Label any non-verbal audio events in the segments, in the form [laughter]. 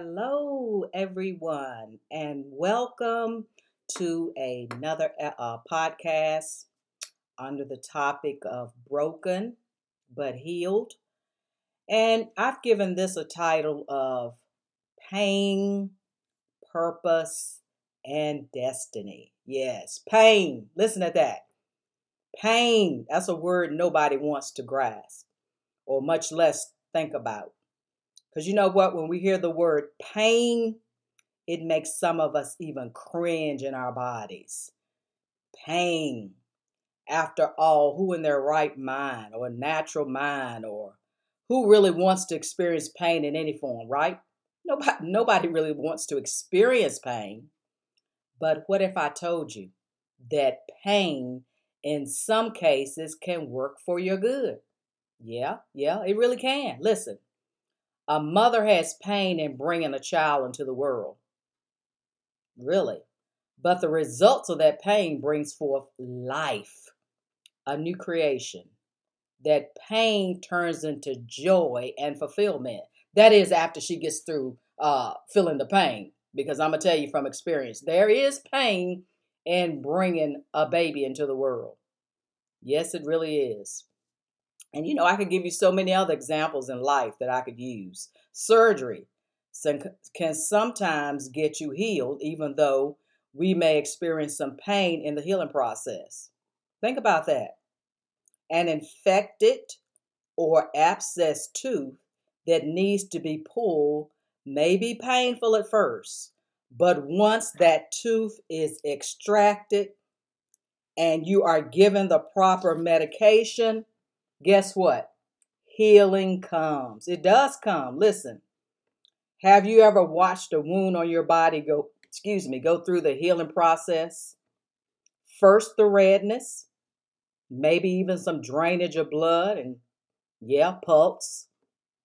Hello everyone, and welcome to another uh, podcast under the topic of broken but healed. And I've given this a title of Pain, Purpose, and Destiny. Yes, pain. Listen to that. Pain. That's a word nobody wants to grasp or much less think about. Because you know what? When we hear the word pain, it makes some of us even cringe in our bodies. Pain. After all, who in their right mind or natural mind or who really wants to experience pain in any form, right? Nobody, nobody really wants to experience pain. But what if I told you that pain in some cases can work for your good? Yeah, yeah, it really can. Listen, a mother has pain in bringing a child into the world. Really. But the results of that pain brings forth life, a new creation. That pain turns into joy and fulfillment. That is after she gets through uh, feeling the pain. Because I'm going to tell you from experience, there is pain in bringing a baby into the world. Yes, it really is. And you know, I could give you so many other examples in life that I could use. Surgery can sometimes get you healed, even though we may experience some pain in the healing process. Think about that. An infected or abscessed tooth that needs to be pulled may be painful at first, but once that tooth is extracted and you are given the proper medication, guess what? Healing comes. It does come. Listen, have you ever watched a wound on your body go, excuse me, go through the healing process? First, the redness, maybe even some drainage of blood, and yeah, pulse,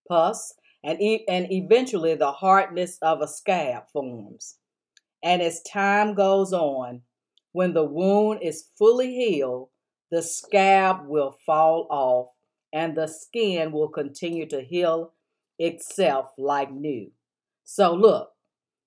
pus, and, e- and eventually the hardness of a scab forms. And as time goes on, when the wound is fully healed, the scab will fall off and the skin will continue to heal itself like new. So, look,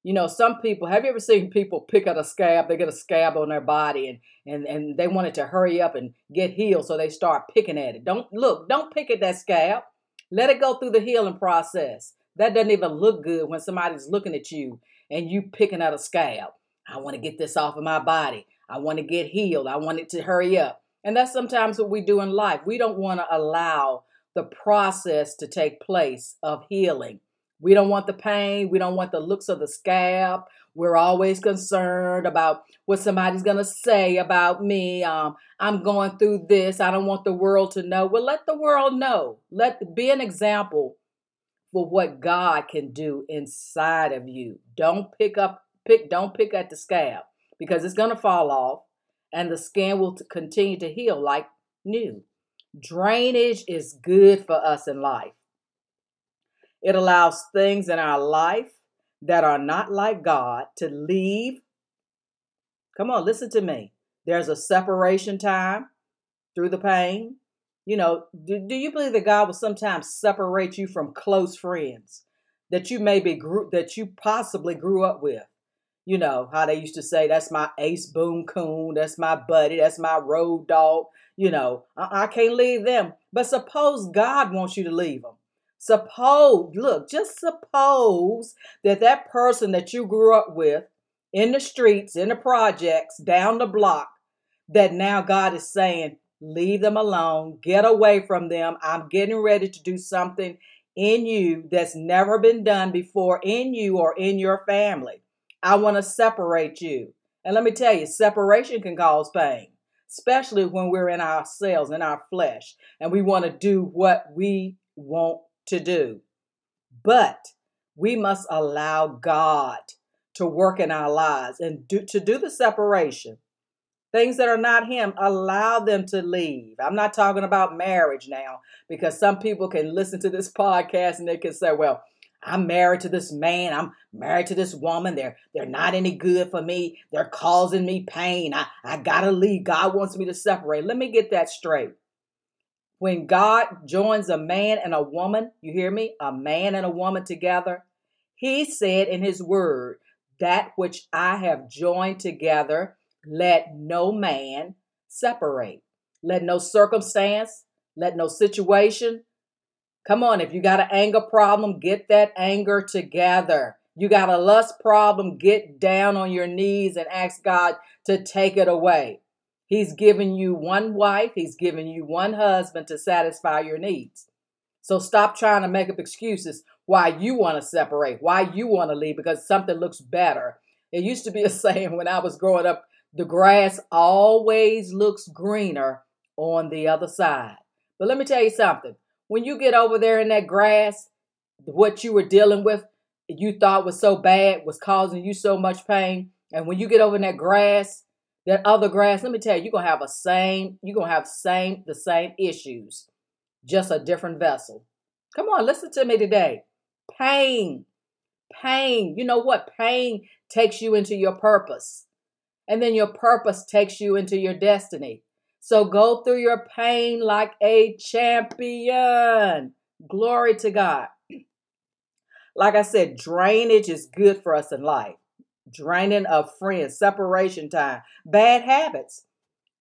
you know, some people, have you ever seen [laughs] people pick out a scab? They get a scab on their body and, and, and they want it to hurry up and get healed, so they start picking at it. Don't look, don't pick at that scab. Let it go through the healing process. That doesn't even look good when somebody's looking at you and you picking out a scab. I want to get this off of my body. I want to get healed. I want it to hurry up. And that's sometimes what we do in life. We don't want to allow the process to take place of healing. We don't want the pain. We don't want the looks of the scab. We're always concerned about what somebody's going to say about me. Um, I'm going through this. I don't want the world to know. Well, let the world know. Let be an example for what God can do inside of you. Don't pick up pick don't pick at the scab because it's going to fall off and the skin will continue to heal like new. Drainage is good for us in life. It allows things in our life that are not like God to leave. Come on, listen to me. There's a separation time through the pain. You know, do, do you believe that God will sometimes separate you from close friends that you maybe grew that you possibly grew up with? You know, how they used to say, that's my ace boom coon, that's my buddy, that's my road dog. You know, I, I can't leave them. But suppose God wants you to leave them. Suppose, look, just suppose that that person that you grew up with in the streets, in the projects, down the block, that now God is saying, leave them alone, get away from them. I'm getting ready to do something in you that's never been done before in you or in your family. I want to separate you. And let me tell you, separation can cause pain, especially when we're in ourselves, in our flesh, and we want to do what we want to do. But we must allow God to work in our lives and do, to do the separation. Things that are not Him, allow them to leave. I'm not talking about marriage now because some people can listen to this [laughs] podcast and they can say, well, I'm married to this man. I'm married to this woman. They're they're not any good for me. They're causing me pain. I, I gotta leave. God wants me to separate. Let me get that straight. When God joins a man and a woman, you hear me? A man and a woman together, He said in his word, That which I have joined together, let no man separate. Let no circumstance, let no situation. Come on, if you got an anger problem, get that anger together. You got a lust problem, get down on your knees and ask God to take it away. He's given you one wife, He's given you one husband to satisfy your needs. So stop trying to make up excuses why you want to separate, why you want to leave because something looks better. It used to be a [laughs] saying when I was growing up the grass always looks greener on the other side. But let me tell you something. When you get over there in that grass, what you were dealing with, you thought was so bad, was causing you so much pain. And when you get over in that grass, that other grass, let me tell you, you're gonna have a same, you're gonna have same the same issues, just a different vessel. Come on, listen to me today. Pain. Pain. You know what? Pain takes you into your purpose. And then your purpose takes you into your destiny. So go through your pain like a champion. Glory to God. Like I said, drainage is good for us in life. Draining of friends, separation time, bad habits.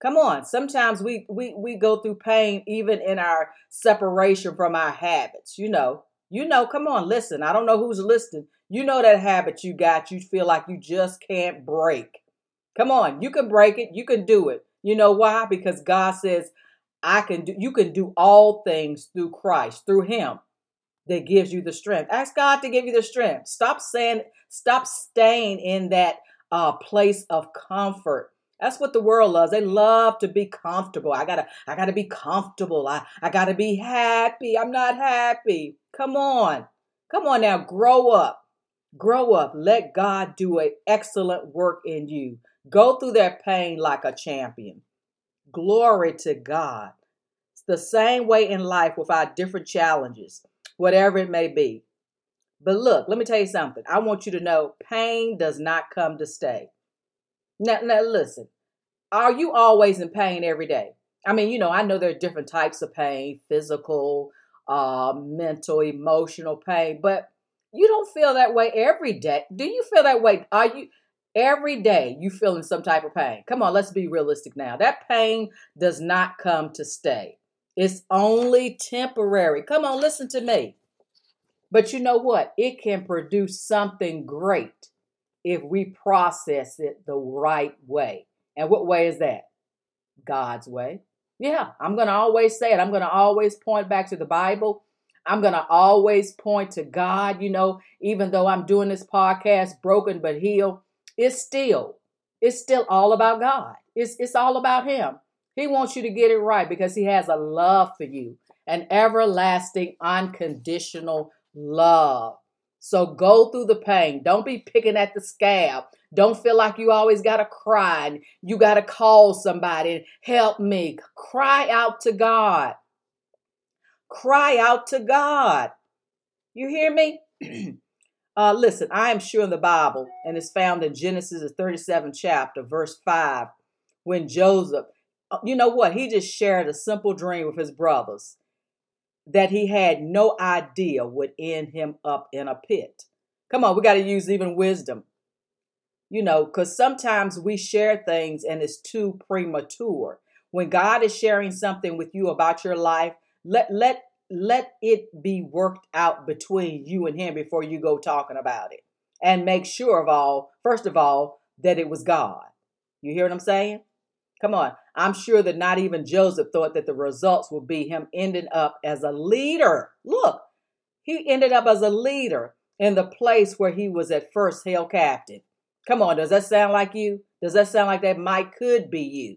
Come on. Sometimes we we we go through pain even in our separation from our habits. You know, you know, come on, listen. I don't know who's listening. You know that habit you got, you feel like you just can't break. Come on, you can break it, you can do it. You know why? Because God says, I can do you can do all things through Christ, through him that gives you the strength. Ask God to give you the strength. Stop saying, stop staying in that uh, place of comfort. That's what the world loves. They love to be comfortable. I gotta, I gotta be comfortable. I, I gotta be happy. I'm not happy. Come on. Come on now. Grow up. Grow up. Let God do an excellent work in you. Go through that pain like a champion. Glory to God. It's the same way in life with our different challenges, whatever it may be. But look, let me tell you something. I want you to know pain does not come to stay. Now, now listen, are you always in pain every day? I mean, you know, I know there are different types of pain physical, uh, mental, emotional pain, but you don't feel that way every day. Do you feel that way? Are you every day you feeling some type of pain? Come on, let's be realistic now. That pain does not come to stay. It's only temporary. Come on, listen to me. But you know what? It can produce something great if we process it the right way. And what way is that? God's way. Yeah, I'm going to always say it. I'm going to always point back to the Bible. I'm going to always point to God. You know, even though I'm doing this podcast, broken but healed, it's still, it's still all about God. It's, it's all about Him. He wants you to get it right because He has a love for you, an everlasting, unconditional love. So go through the pain. Don't be picking at the scab. Don't feel like you always got to cry and you got to call somebody help me. Cry out to God. Cry out to God. You hear me? [clears throat] uh, listen, I am sure in the Bible, and it's found in Genesis, the 37th chapter, verse 5, when Joseph, uh, you know what? He just shared a simple dream with his brothers that he had no idea would end him up in a pit. Come on, we got to use even wisdom. You know, because sometimes we share things and it's too premature. When God is sharing something with you about your life, let let let it be worked out between you and him before you go talking about it. And make sure of all, first of all, that it was God. You hear what I'm saying? Come on. I'm sure that not even Joseph thought that the results would be him ending up as a leader. Look, he ended up as a leader in the place where he was at first held captive. Come on, does that sound like you? Does that sound like that might could be you?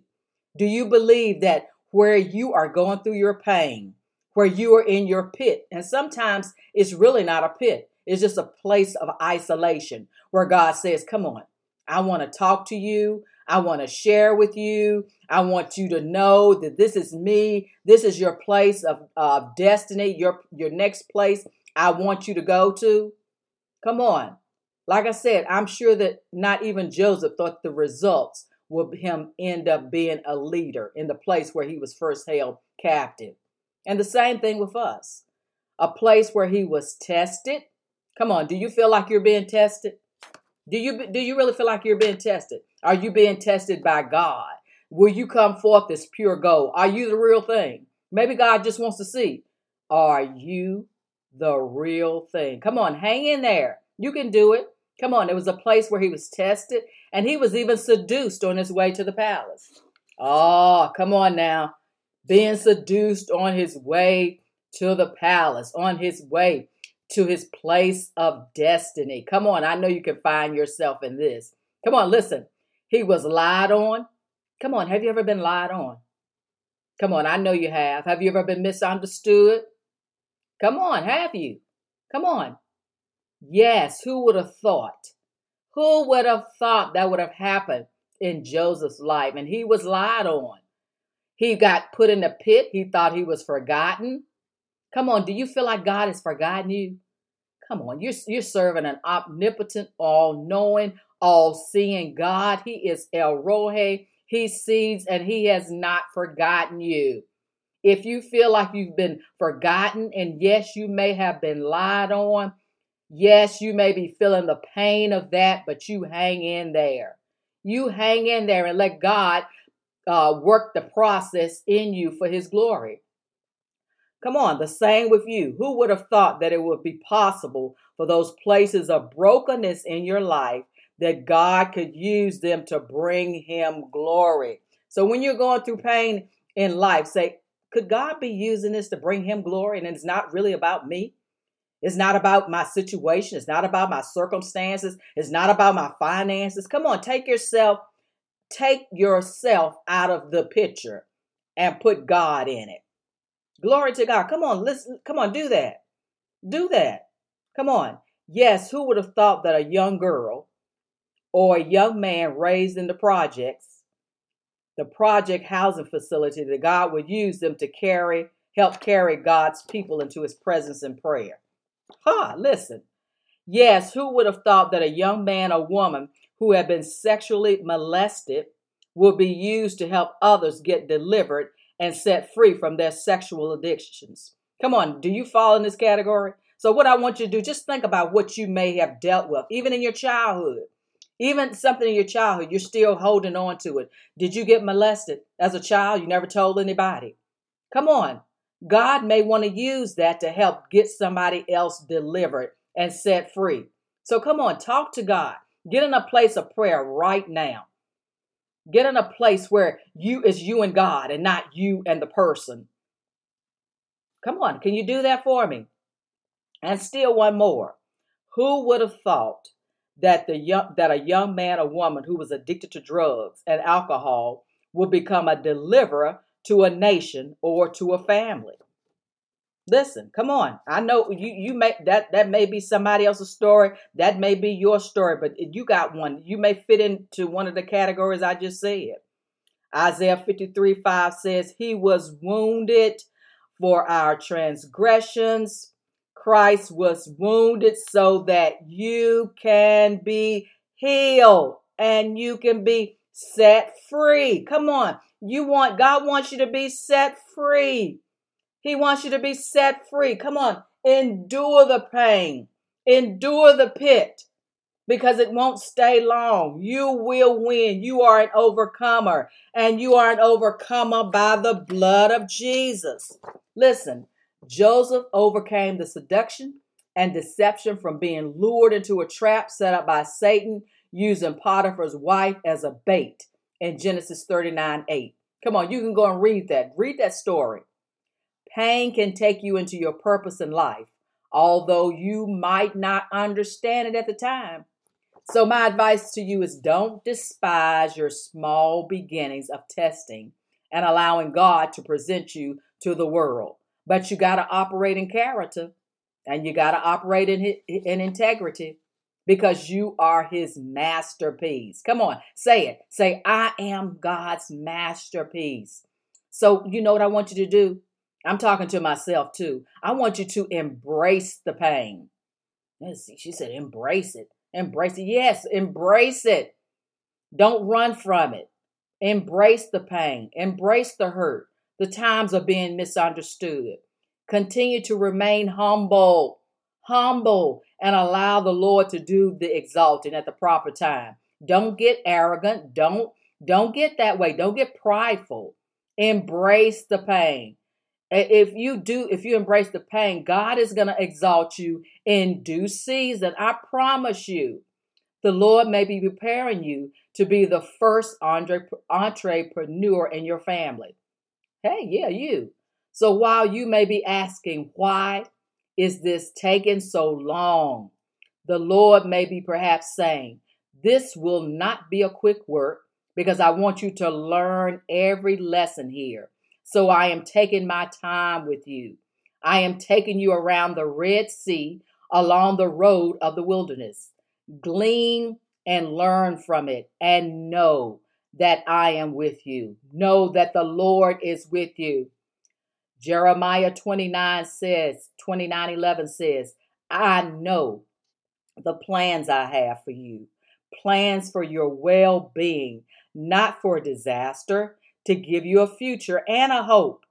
Do you believe that where you are going through your pain, where you are in your pit, and sometimes it's really not a pit, it's just a place of isolation where God says, Come on, I want to talk to you. I want to share with you. I want you to know that this is me. This is your place of uh, destiny, your your next place I want you to go to. Come on. Like I said, I'm sure that not even Joseph thought the results would him end up being a leader in the place where he was first held captive. And the same thing with us. A place where he was tested. Come on, do you feel like you're being tested? Do you do you really feel like you're being tested? Are you being tested by God? Will you come forth as pure gold? Are you the real thing? Maybe God just wants to see. Are you the real thing? Come on, hang in there. You can do it. Come on, there was a place where he was tested and he was even seduced on his way to the palace. Oh, come on now. Being seduced on his way to the palace, on his way to his place of destiny. Come on, I know you can find yourself in this. Come on, listen. He was lied on. Come on, have you ever been lied on? Come on, I know you have. Have you ever been misunderstood? Come on, have you? Come on. Yes, who would have thought? Who would have thought that would have happened in Joseph's life? And he was lied on. He got put in a pit. He thought he was forgotten. Come on, do you feel like God has forgotten you? Come on, you're, you're serving an omnipotent, all knowing, all seeing God. He is El Roi. He sees and He has not forgotten you. If you feel like you've been forgotten, and yes, you may have been lied on, yes, you may be feeling the pain of that, but you hang in there. You hang in there and let God uh, work the process in you for His glory. Come on, the same with you. Who would have thought that it would be possible for those places of brokenness in your life that God could use them to bring him glory? So when you're going through pain in life, say, could God be using this to bring him glory? And it's not really about me. It's not about my situation. It's not about my circumstances. It's not about my finances. Come on, take yourself, take yourself out of the picture and put God in it. Glory to God. Come on, listen. Come on, do that. Do that. Come on. Yes, who would have thought that a young girl or a young man raised in the projects, the project housing facility, that God would use them to carry, help carry God's people into his presence in prayer? Ha, huh, listen. Yes, who would have thought that a young man or woman who have been sexually molested will be used to help others get delivered and set free from their sexual addictions. Come on, do you fall in this category? So, what I want you to do, just think about what you may have dealt with, even in your childhood. Even something in your childhood, you're still holding on to it. Did you get molested as a child? You never told anybody. Come on. God may want to use that to help get somebody else delivered and set free. So come on, talk to God. Get in a place of prayer right now. Get in a place where you is you and God and not you and the person. Come on, can you do that for me? And still one more. Who would have thought that the young that a young man or woman who was addicted to drugs and alcohol would become a deliverer to a nation or to a family? Listen, come on. I know you you may that that may be somebody else's story. That may be your story, but you got one. You may fit into one of the categories I just said. Isaiah 53 5 says, He was wounded for our transgressions. Christ was wounded so that you can be healed and you can be set free. Come on. You want God wants you to be set free. He wants you to be set free. Come on, endure the pain, endure the pit because it won't stay long. You will win. You are an overcomer, and you are an overcomer by the blood of Jesus. Listen, Joseph overcame the seduction and deception from being lured into a trap set up by Satan using Potiphar's wife as a bait in Genesis 39 8. Come on, you can go and read that. Read that story. Pain can take you into your purpose in life, although you might not understand it at the time. So, my advice to you is don't despise your small beginnings of testing and allowing God to present you to the world. But you got to operate in character and you got to operate in, in integrity because you are his masterpiece. Come on, say it. Say, I am God's masterpiece. So, you know what I want you to do? I'm talking to myself too. I want you to embrace the pain. Let's see. She said, embrace it. Embrace it. Yes, embrace it. Don't run from it. Embrace the pain. Embrace the hurt, the times of being misunderstood. Continue to remain humble. Humble and allow the Lord to do the exalting at the proper time. Don't get arrogant. Don't don't get that way. Don't get prideful. Embrace the pain. If you do, if you embrace the pain, God is going to exalt you in due season. I promise you. The Lord may be preparing you to be the first entre, entrepreneur in your family. Hey, yeah, you. So while you may be asking, why is this taking so long? The Lord may be perhaps saying, this will not be a quick work because I want you to learn every lesson here. So I am taking my time with you. I am taking you around the Red Sea along the road of the wilderness. Glean and learn from it and know that I am with you. Know that the Lord is with you. Jeremiah 29 says, 29 11 says, I know the plans I have for you, plans for your well being, not for disaster, to give you a future and a hope.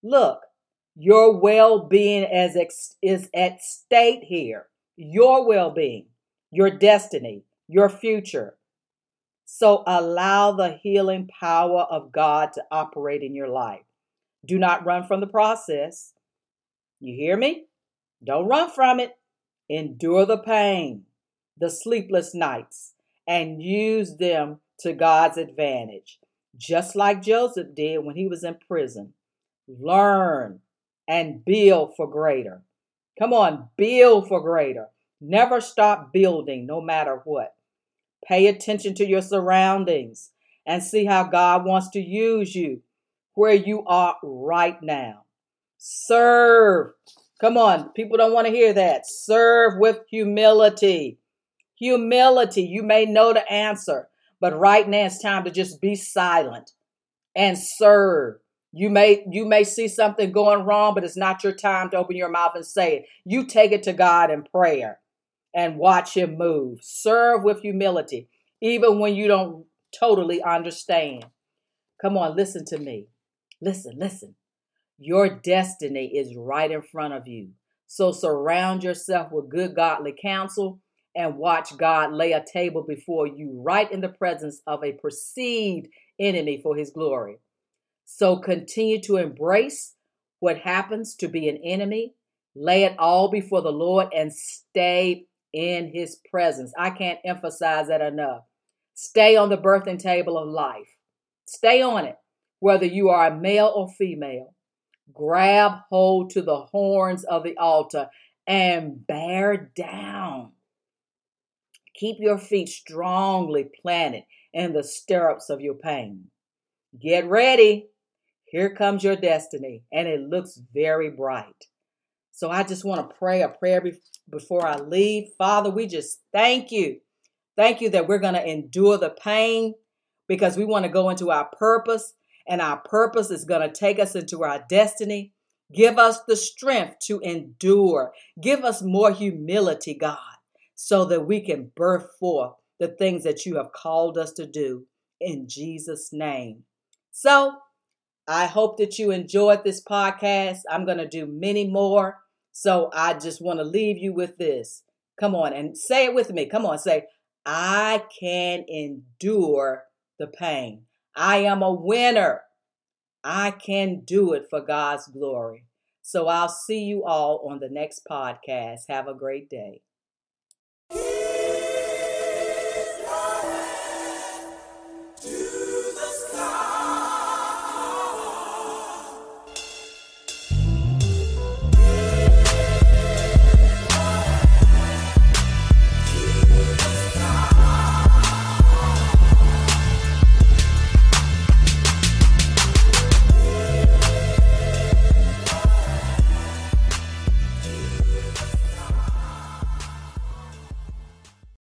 Look, your well being is at stake here. Your well being, your destiny, your future. So allow the healing power of God to operate in your life. Do not run from the process. You hear me? Don't run from it. Endure the pain, the sleepless nights, and use them to God's advantage, just like Joseph did when he was in prison. Learn and build for greater. Come on, build for greater. Never stop building, no matter what. Pay attention to your surroundings and see how God wants to use you where you are right now. Serve. Come on, people don't want to hear that. Serve with humility. Humility. You may know the answer, but right now it's time to just be silent and serve. You may you may see something going wrong, but it's not your time to open your mouth and say it. You take it to God in prayer and watch him move. Serve with humility, even when you don't totally understand. Come on, listen to me. Listen, listen. Your destiny is right in front of you. So surround yourself with good godly counsel and watch God lay a table before you right in the presence of a perceived enemy for his glory. So continue to embrace what happens to be an enemy, lay it all before the Lord, and stay in his presence. I can't emphasize that enough. Stay on the birthing table of life. Stay on it, whether you are a male or female. Grab hold to the horns of the altar and bear down. Keep your feet strongly planted in the stirrups of your pain. Get ready. Here comes your destiny, and it looks very bright. So I just want to pray a prayer before I leave. Father, we just thank you. Thank you that we're going to endure the pain because we want to go into our purpose, and our purpose is going to take us into our destiny. Give us the strength to endure. Give us more humility, God, so that we can birth forth the things that you have called us to do in Jesus' name. So, I hope that you enjoyed this podcast. I'm going to do many more. So I just want to leave you with this. Come on and say it with me. Come on, say, I can endure the pain. I am a winner. I can do it for God's glory. So I'll see you all on the next podcast. Have a great day.